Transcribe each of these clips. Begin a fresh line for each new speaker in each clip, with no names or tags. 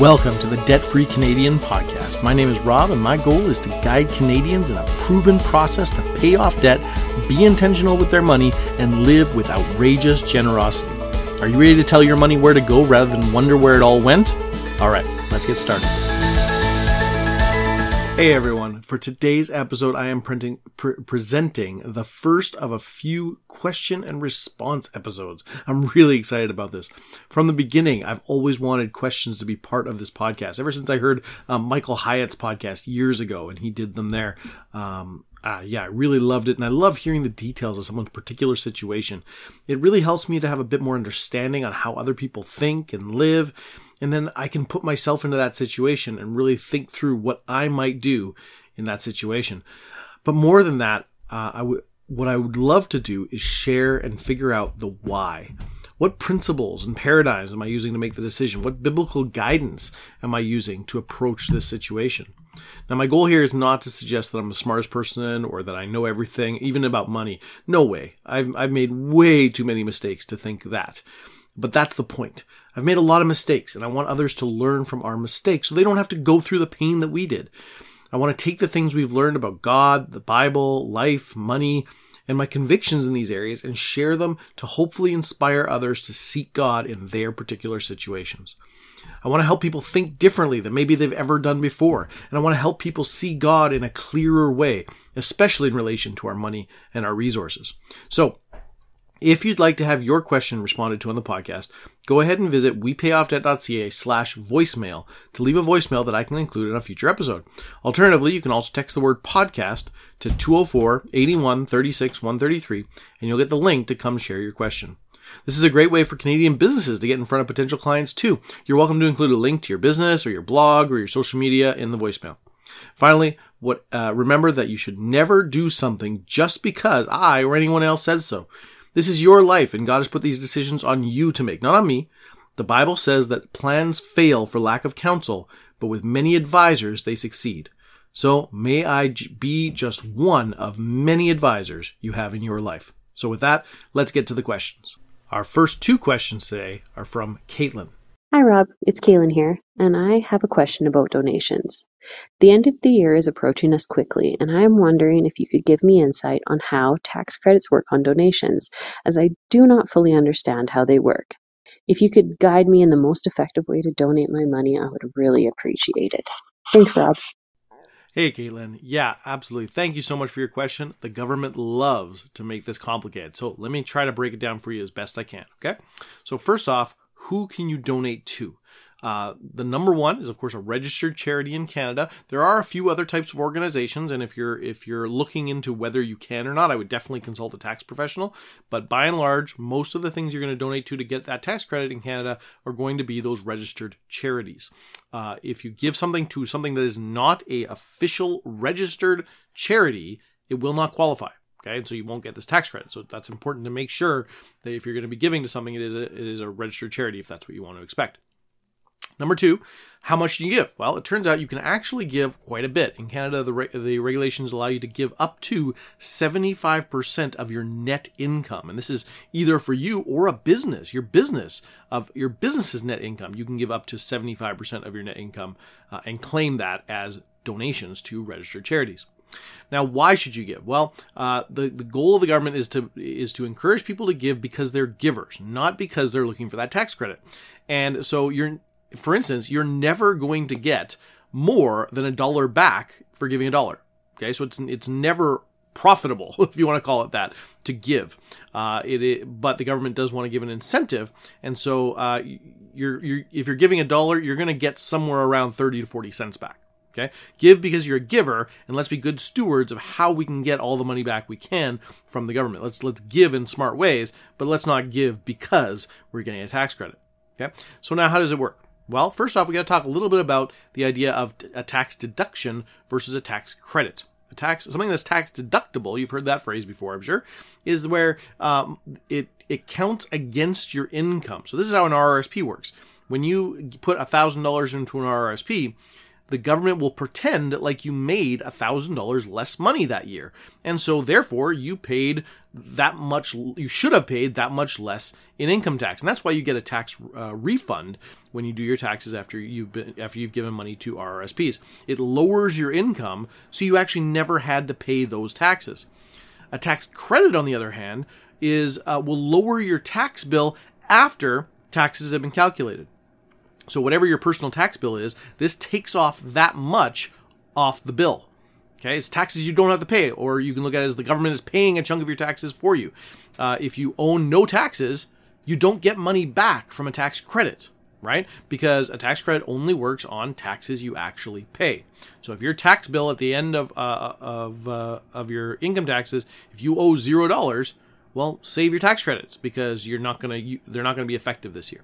Welcome to the Debt Free Canadian podcast. My name is Rob, and my goal is to guide Canadians in a proven process to pay off debt, be intentional with their money, and live with outrageous generosity. Are you ready to tell your money where to go rather than wonder where it all went? All right, let's get started. Hey everyone, for today's episode, I am printing, pre- presenting the first of a few question and response episodes. I'm really excited about this. From the beginning, I've always wanted questions to be part of this podcast. Ever since I heard um, Michael Hyatt's podcast years ago and he did them there, um, uh, yeah, I really loved it. And I love hearing the details of someone's particular situation. It really helps me to have a bit more understanding on how other people think and live and then I can put myself into that situation and really think through what I might do in that situation. But more than that, uh, I would what I would love to do is share and figure out the why. What principles and paradigms am I using to make the decision? What biblical guidance am I using to approach this situation? Now, my goal here is not to suggest that I'm the smartest person or that I know everything, even about money. No way. I've, I've made way too many mistakes to think that. But that's the point. I've made a lot of mistakes and I want others to learn from our mistakes so they don't have to go through the pain that we did. I want to take the things we've learned about God, the Bible, life, money, and my convictions in these areas and share them to hopefully inspire others to seek God in their particular situations. I want to help people think differently than maybe they've ever done before. And I want to help people see God in a clearer way, especially in relation to our money and our resources. So if you'd like to have your question responded to on the podcast, go ahead and visit wepayoffdebt.ca slash voicemail to leave a voicemail that I can include in a future episode. Alternatively, you can also text the word podcast to 204 81 36 133 and you'll get the link to come share your question. This is a great way for Canadian businesses to get in front of potential clients too. You're welcome to include a link to your business or your blog or your social media in the voicemail. Finally, what uh, remember that you should never do something just because I or anyone else says so. This is your life, and God has put these decisions on you to make, not on me. The Bible says that plans fail for lack of counsel, but with many advisors they succeed. So may I be just one of many advisors you have in your life. So with that, let's get to the questions. Our first two questions today are from Caitlin.
Hi, Rob. It's Caitlin here, and I have a question about donations. The end of the year is approaching us quickly, and I am wondering if you could give me insight on how tax credits work on donations, as I do not fully understand how they work. If you could guide me in the most effective way to donate my money, I would really appreciate it. Thanks, Rob.
Hey, Caitlin. Yeah, absolutely. Thank you so much for your question. The government loves to make this complicated. So let me try to break it down for you as best I can. Okay. So, first off, who can you donate to? Uh, the number one is of course a registered charity in Canada. There are a few other types of organizations, and if you're if you're looking into whether you can or not, I would definitely consult a tax professional. But by and large, most of the things you're going to donate to to get that tax credit in Canada are going to be those registered charities. Uh, if you give something to something that is not a official registered charity, it will not qualify. Okay, and so you won't get this tax credit. So that's important to make sure that if you're going to be giving to something, it is a, it is a registered charity if that's what you want to expect. Number two, how much do you give? Well, it turns out you can actually give quite a bit. In Canada, the, re- the regulations allow you to give up to 75% of your net income. And this is either for you or a business, your business of your business's net income. You can give up to 75% of your net income uh, and claim that as donations to registered charities. Now, why should you give? Well, uh, the the goal of the government is to is to encourage people to give because they're givers, not because they're looking for that tax credit. And so, you're, for instance, you're never going to get more than a dollar back for giving a dollar. Okay, so it's it's never profitable, if you want to call it that, to give. Uh, it, it, but the government does want to give an incentive, and so uh, you're, you're if you're giving a dollar, you're going to get somewhere around thirty to forty cents back. Okay? Give because you're a giver, and let's be good stewards of how we can get all the money back we can from the government. Let's let's give in smart ways, but let's not give because we're getting a tax credit. Okay? So now how does it work? Well, first off, we got to talk a little bit about the idea of a tax deduction versus a tax credit. A tax, something that's tax deductible, you've heard that phrase before, I'm sure, is where um, it it counts against your income. So this is how an RRSP works. When you put $1,000 into an RRSP, the government will pretend like you made $1,000 less money that year. And so therefore you paid that much, you should have paid that much less in income tax. And that's why you get a tax uh, refund when you do your taxes after you've been, after you've given money to RRSPs. It lowers your income so you actually never had to pay those taxes. A tax credit, on the other hand, is uh, will lower your tax bill after taxes have been calculated. So whatever your personal tax bill is, this takes off that much off the bill. Okay, it's taxes you don't have to pay, or you can look at it as the government is paying a chunk of your taxes for you. Uh, if you own no taxes, you don't get money back from a tax credit, right? Because a tax credit only works on taxes you actually pay. So if your tax bill at the end of uh, of uh, of your income taxes, if you owe zero dollars, well, save your tax credits because you're not gonna you, they're not gonna be effective this year.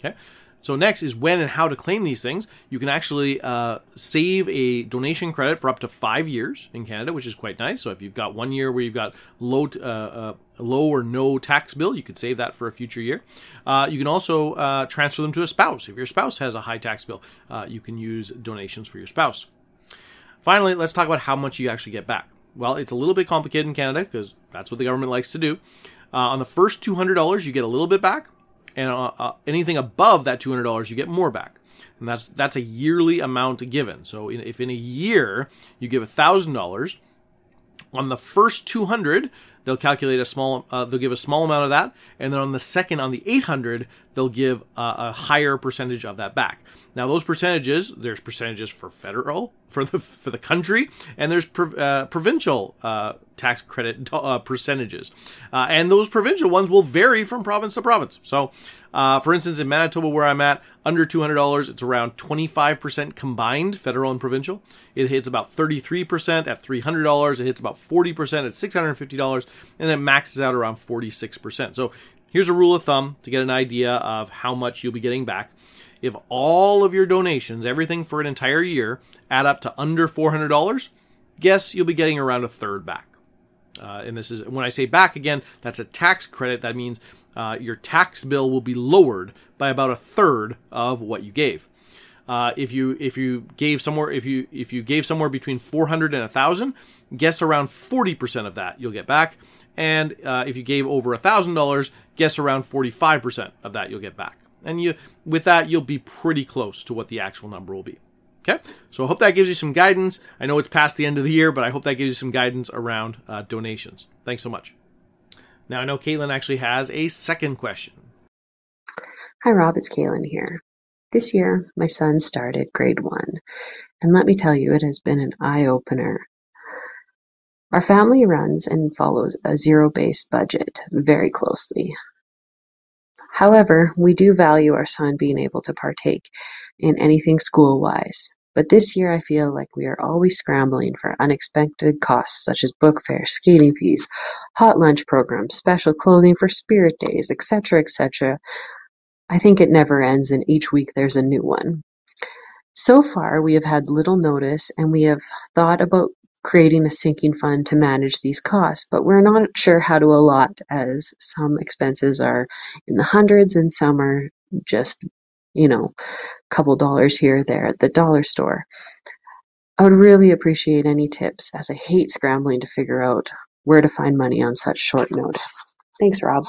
Okay. So next is when and how to claim these things. You can actually uh, save a donation credit for up to five years in Canada, which is quite nice. So if you've got one year where you've got low, uh, uh, low or no tax bill, you could save that for a future year. Uh, you can also uh, transfer them to a spouse. If your spouse has a high tax bill, uh, you can use donations for your spouse. Finally, let's talk about how much you actually get back. Well, it's a little bit complicated in Canada because that's what the government likes to do. on the first $200, you get a little bit back and uh, uh, anything above that $200 you get more back. And that's that's a yearly amount given. So in, if in a year you give $1000 on the first 200 they'll calculate a small uh, they'll give a small amount of that. And then on the second on the 800 they'll give a, a higher percentage of that back. Now those percentages there's percentages for federal for the for the country and there's prov- uh, provincial uh, tax credit uh, percentages. Uh, and those provincial ones will vary from province to province. So uh, for instance in manitoba where i'm at under $200 it's around 25% combined federal and provincial. It hits about 33% at $300 it hits about 40% at $650 and it maxes out around 46% so here's a rule of thumb to get an idea of how much you'll be getting back if all of your donations, everything for an entire year, add up to under $400, guess you'll be getting around a third back. Uh, and this is when I say back again, that's a tax credit. That means uh, your tax bill will be lowered by about a third of what you gave. Uh, if you if you gave somewhere if you if you gave somewhere between 400 and 1000 guess around 40% of that you'll get back and uh, if you gave over $1000 guess around 45% of that you'll get back and you with that you'll be pretty close to what the actual number will be. Okay, so I hope that gives you some guidance. I know it's past the end of the year, but I hope that gives you some guidance around uh, donations. Thanks so much. Now I know Caitlin actually has a second question.
Hi Rob, it's Caitlin here. This year, my son started grade one, and let me tell you, it has been an eye opener. Our family runs and follows a zero based budget very closely. However, we do value our son being able to partake in anything school-wise, but this year I feel like we are always scrambling for unexpected costs such as book fair, skating fees, hot lunch programs, special clothing for spirit days, etc., etc. I think it never ends and each week there's a new one. So far, we have had little notice and we have thought about creating a sinking fund to manage these costs, but we're not sure how to allot as some expenses are in the hundreds and some are just, you know, a couple dollars here or there at the dollar store. I would really appreciate any tips as I hate scrambling to figure out where to find money on such short notice. Thanks, Rob.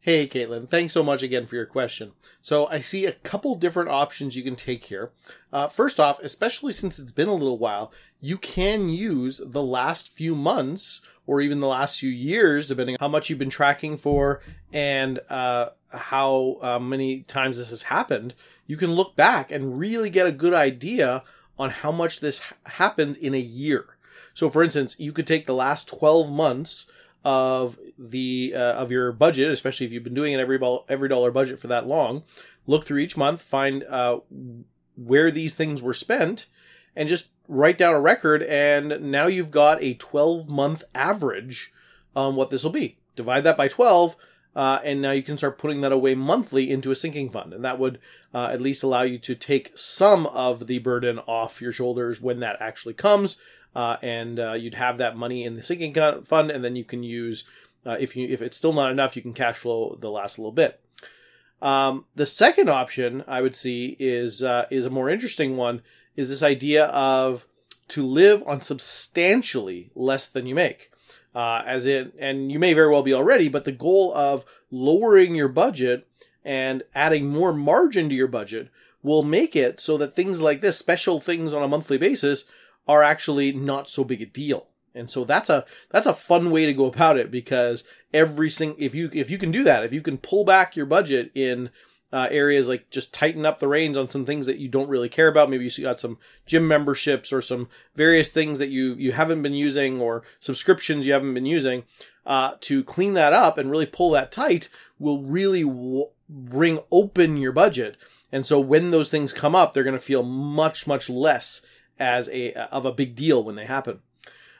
Hey, Caitlin. Thanks so much again for your question. So, I see a couple different options you can take here. Uh, first off, especially since it's been a little while, you can use the last few months or even the last few years, depending on how much you've been tracking for and uh, how uh, many times this has happened. You can look back and really get a good idea on how much this happens in a year. So, for instance, you could take the last 12 months of the uh, of your budget, especially if you've been doing an every every dollar budget for that long. Look through each month, find uh, where these things were spent, and just write down a record. And now you've got a 12 month average on what this will be. Divide that by 12. Uh, and now you can start putting that away monthly into a sinking fund, and that would uh, at least allow you to take some of the burden off your shoulders when that actually comes uh, and uh, you'd have that money in the sinking fund, and then you can use uh, if you if it's still not enough, you can cash flow the last little bit. Um, the second option I would see is uh, is a more interesting one. Is this idea of to live on substantially less than you make, uh, as in, and you may very well be already, but the goal of lowering your budget and adding more margin to your budget will make it so that things like this, special things on a monthly basis, are actually not so big a deal. And so that's a that's a fun way to go about it because every single if you if you can do that, if you can pull back your budget in uh, areas like just tighten up the reins on some things that you don't really care about. Maybe you got some gym memberships or some various things that you you haven't been using or subscriptions you haven't been using. Uh, to clean that up and really pull that tight will really w- bring open your budget. And so when those things come up, they're going to feel much much less as a of a big deal when they happen.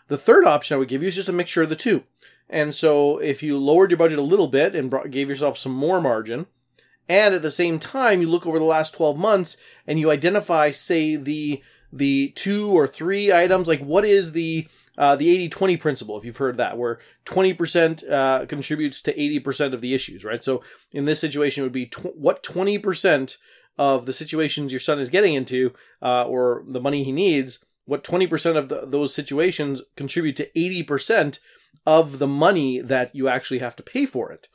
The third option I would give you is just a mixture of the two. And so if you lowered your budget a little bit and brought, gave yourself some more margin, and at the same time you look over the last 12 months and you identify, say, the the two or three items, like what is the uh, the 80-20 principle, if you've heard that, where 20% uh, contributes to 80% of the issues, right? So in this situation, it would be tw- what 20% of the situations your son is getting into, uh, or the money he needs, what 20% of the, those situations contribute to 80% of the money that you actually have to pay for it.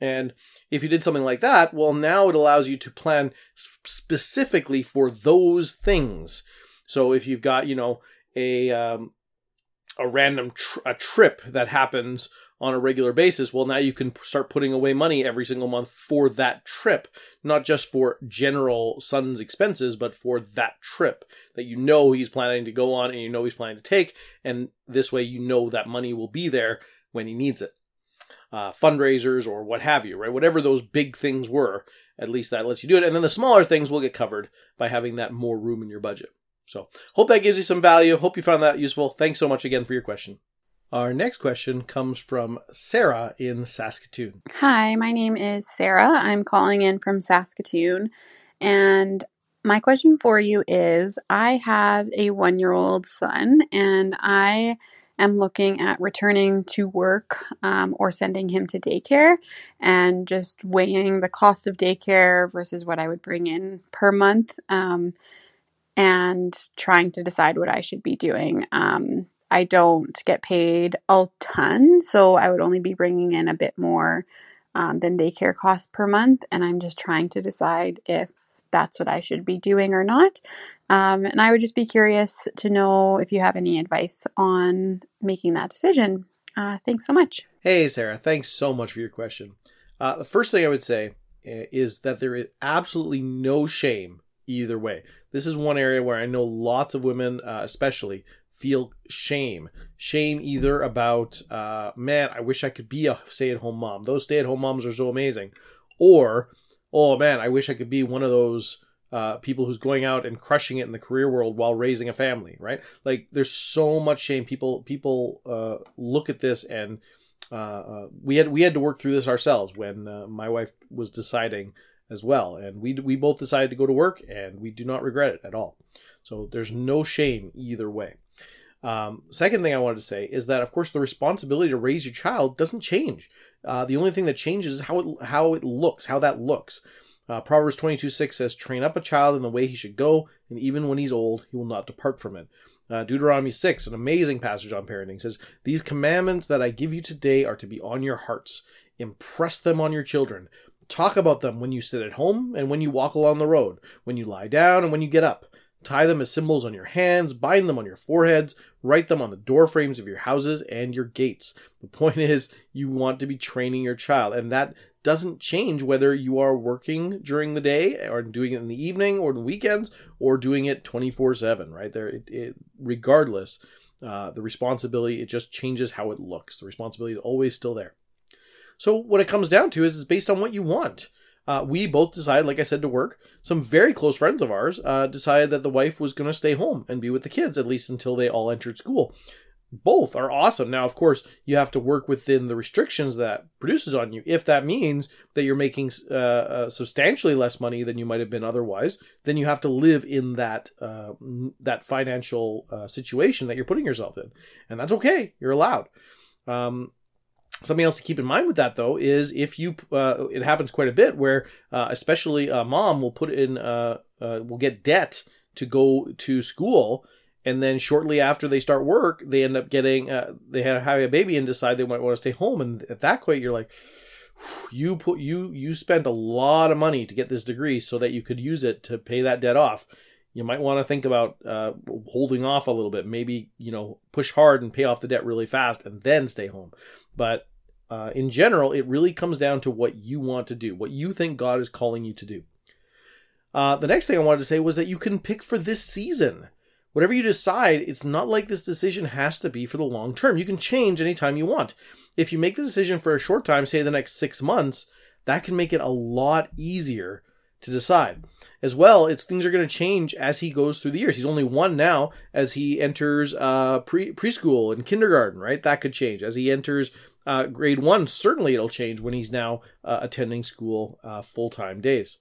And if you did something like that, well, now it allows you to plan specifically for those things. So if you've got, you know, a um, a random tr- a trip that happens on a regular basis, well, now you can start putting away money every single month for that trip, not just for general son's expenses, but for that trip that you know he's planning to go on and you know he's planning to take. And this way, you know that money will be there when he needs it. Uh, fundraisers or what have you, right? Whatever those big things were, at least that lets you do it. And then the smaller things will get covered by having that more room in your budget. So, hope that gives you some value. Hope you found that useful. Thanks so much again for your question. Our next question comes from Sarah in Saskatoon.
Hi, my name is Sarah. I'm calling in from Saskatoon. And my question for you is I have a one year old son, and I am looking at returning to work um, or sending him to daycare and just weighing the cost of daycare versus what I would bring in per month um, and trying to decide what I should be doing. Um, I don't get paid a ton, so I would only be bringing in a bit more um, than daycare costs per month, and I'm just trying to decide if that's what I should be doing or not. Um, and I would just be curious to know if you have any advice on making that decision. Uh, thanks so much.
Hey, Sarah, thanks so much for your question. Uh, the first thing I would say eh, is that there is absolutely no shame either way. This is one area where I know lots of women, uh, especially, feel shame. Shame either about, uh, man, I wish I could be a stay at home mom. Those stay at home moms are so amazing. Or, oh man, I wish I could be one of those uh, people who's going out and crushing it in the career world while raising a family, right? Like there's so much shame. People people uh, look at this and uh, uh we had we had to work through this ourselves when uh, my wife was deciding as well, and we we both decided to go to work, and we do not regret it at all. So there's no shame either way. Um, second thing I wanted to say is that, of course, the responsibility to raise your child doesn't change. Uh, the only thing that changes is how it how it looks, how that looks. Uh, Proverbs 22 6 says, Train up a child in the way he should go, and even when he's old, he will not depart from it. Uh, Deuteronomy 6, an amazing passage on parenting, says, These commandments that I give you today are to be on your hearts. Impress them on your children. Talk about them when you sit at home and when you walk along the road, when you lie down and when you get up. Tie them as symbols on your hands, bind them on your foreheads, write them on the door frames of your houses and your gates. The point is, you want to be training your child, and that doesn't change whether you are working during the day or doing it in the evening or the weekends or doing it 24 7 right? There it, it regardless uh, the responsibility it just changes how it looks. The responsibility is always still there. So what it comes down to is it's based on what you want uh, we both decided, like I said, to work. Some very close friends of ours uh, decided that the wife was going to stay home and be with the kids, at least until they all entered school both are awesome. Now, of course, you have to work within the restrictions that produces on you. If that means that you're making uh, uh, substantially less money than you might have been otherwise, then you have to live in that uh, that financial uh, situation that you're putting yourself in, and that's okay. You're allowed. Um, Something else to keep in mind with that though is if you uh, it happens quite a bit where uh, especially a mom will put in uh, uh, will get debt to go to school and then shortly after they start work they end up getting uh, they have, a baby and decide they might want to stay home. And at that point you're like you put you you spent a lot of money to get this degree so that you could use it to pay that debt off. You might want to think about uh, holding off a little bit maybe you know push hard and pay off the debt really fast and then stay home but uh, in general it really comes down to what you want to do what you think god is calling you to do. Uh, the next thing i wanted to say was that you can pick for this season. Whatever you decide it's not like this decision has to be for the long term. You can change anytime you want. If you make the decision for a short time, say the next six months, that can make it a lot easier to decide. As well, it's things are going to change as he goes through the years. He's only one now as he enters uh, pre preschool and kindergarten, right? That could change as he enters uh, grade one. Certainly, it'll change when he's now uh, attending school uh, full time days.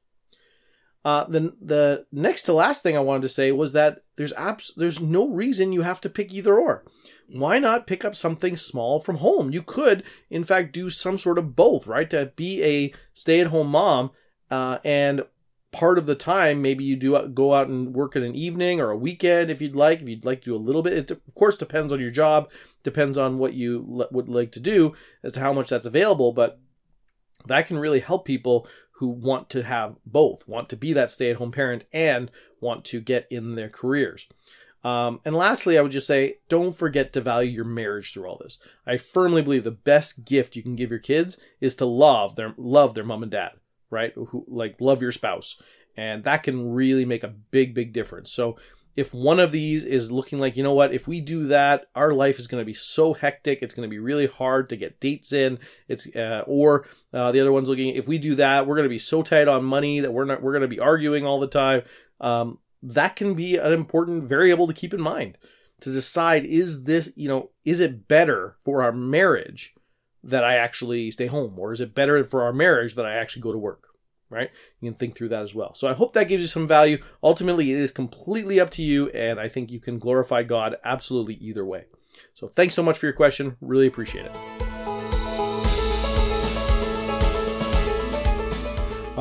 Uh, the the next to last thing I wanted to say was that there's abs- there's no reason you have to pick either or. Why not pick up something small from home? You could, in fact, do some sort of both, right? To be a stay at home mom, uh, and part of the time maybe you do go out and work at an evening or a weekend if you'd like. If you'd like to do a little bit, it of course depends on your job, depends on what you would like to do as to how much that's available, but that can really help people who want to have both, want to be that stay at home parent and want to get in their careers. Um, and lastly, I would just say don't forget to value your marriage through all this. I firmly believe the best gift you can give your kids is to love their love their mom and dad, right? Who like love your spouse, and that can really make a big big difference. So if one of these is looking like, you know what, if we do that, our life is going to be so hectic, it's going to be really hard to get dates in. It's uh, or uh, the other one's looking, if we do that, we're going to be so tight on money that we're not, we're going to be arguing all the time. Um, that can be an important variable to keep in mind to decide is this, you know, is it better for our marriage that I actually stay home, or is it better for our marriage that I actually go to work? right? You can think through that as well. So I hope that gives you some value. Ultimately, it is completely up to you, and I think you can glorify God absolutely either way. So thanks so much for your question. Really appreciate it.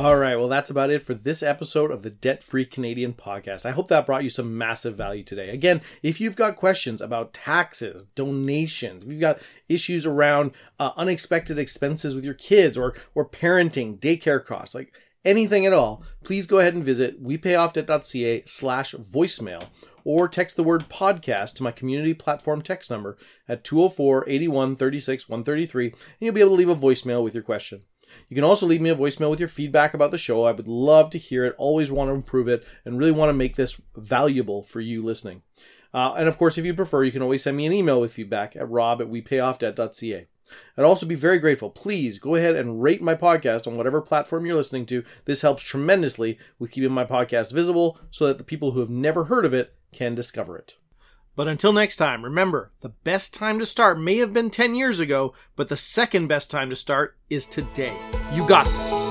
All right, well, that's about it for this episode of the Debt Free Canadian podcast. I hope that brought you some massive value today. Again, if you've got questions about taxes, donations, if you've got issues around uh, unexpected expenses with your kids or or parenting, daycare costs, like anything at all, please go ahead and visit wepayoffdebt.ca slash voicemail or text the word podcast to my community platform text number at 204 81 36 133 and you'll be able to leave a voicemail with your question. You can also leave me a voicemail with your feedback about the show. I would love to hear it, always want to improve it, and really want to make this valuable for you listening. Uh, and of course, if you prefer, you can always send me an email with feedback at rob at wepayoffdebt.ca. I'd also be very grateful. Please go ahead and rate my podcast on whatever platform you're listening to. This helps tremendously with keeping my podcast visible so that the people who have never heard of it can discover it. But until next time, remember the best time to start may have been 10 years ago, but the second best time to start is today. You got this.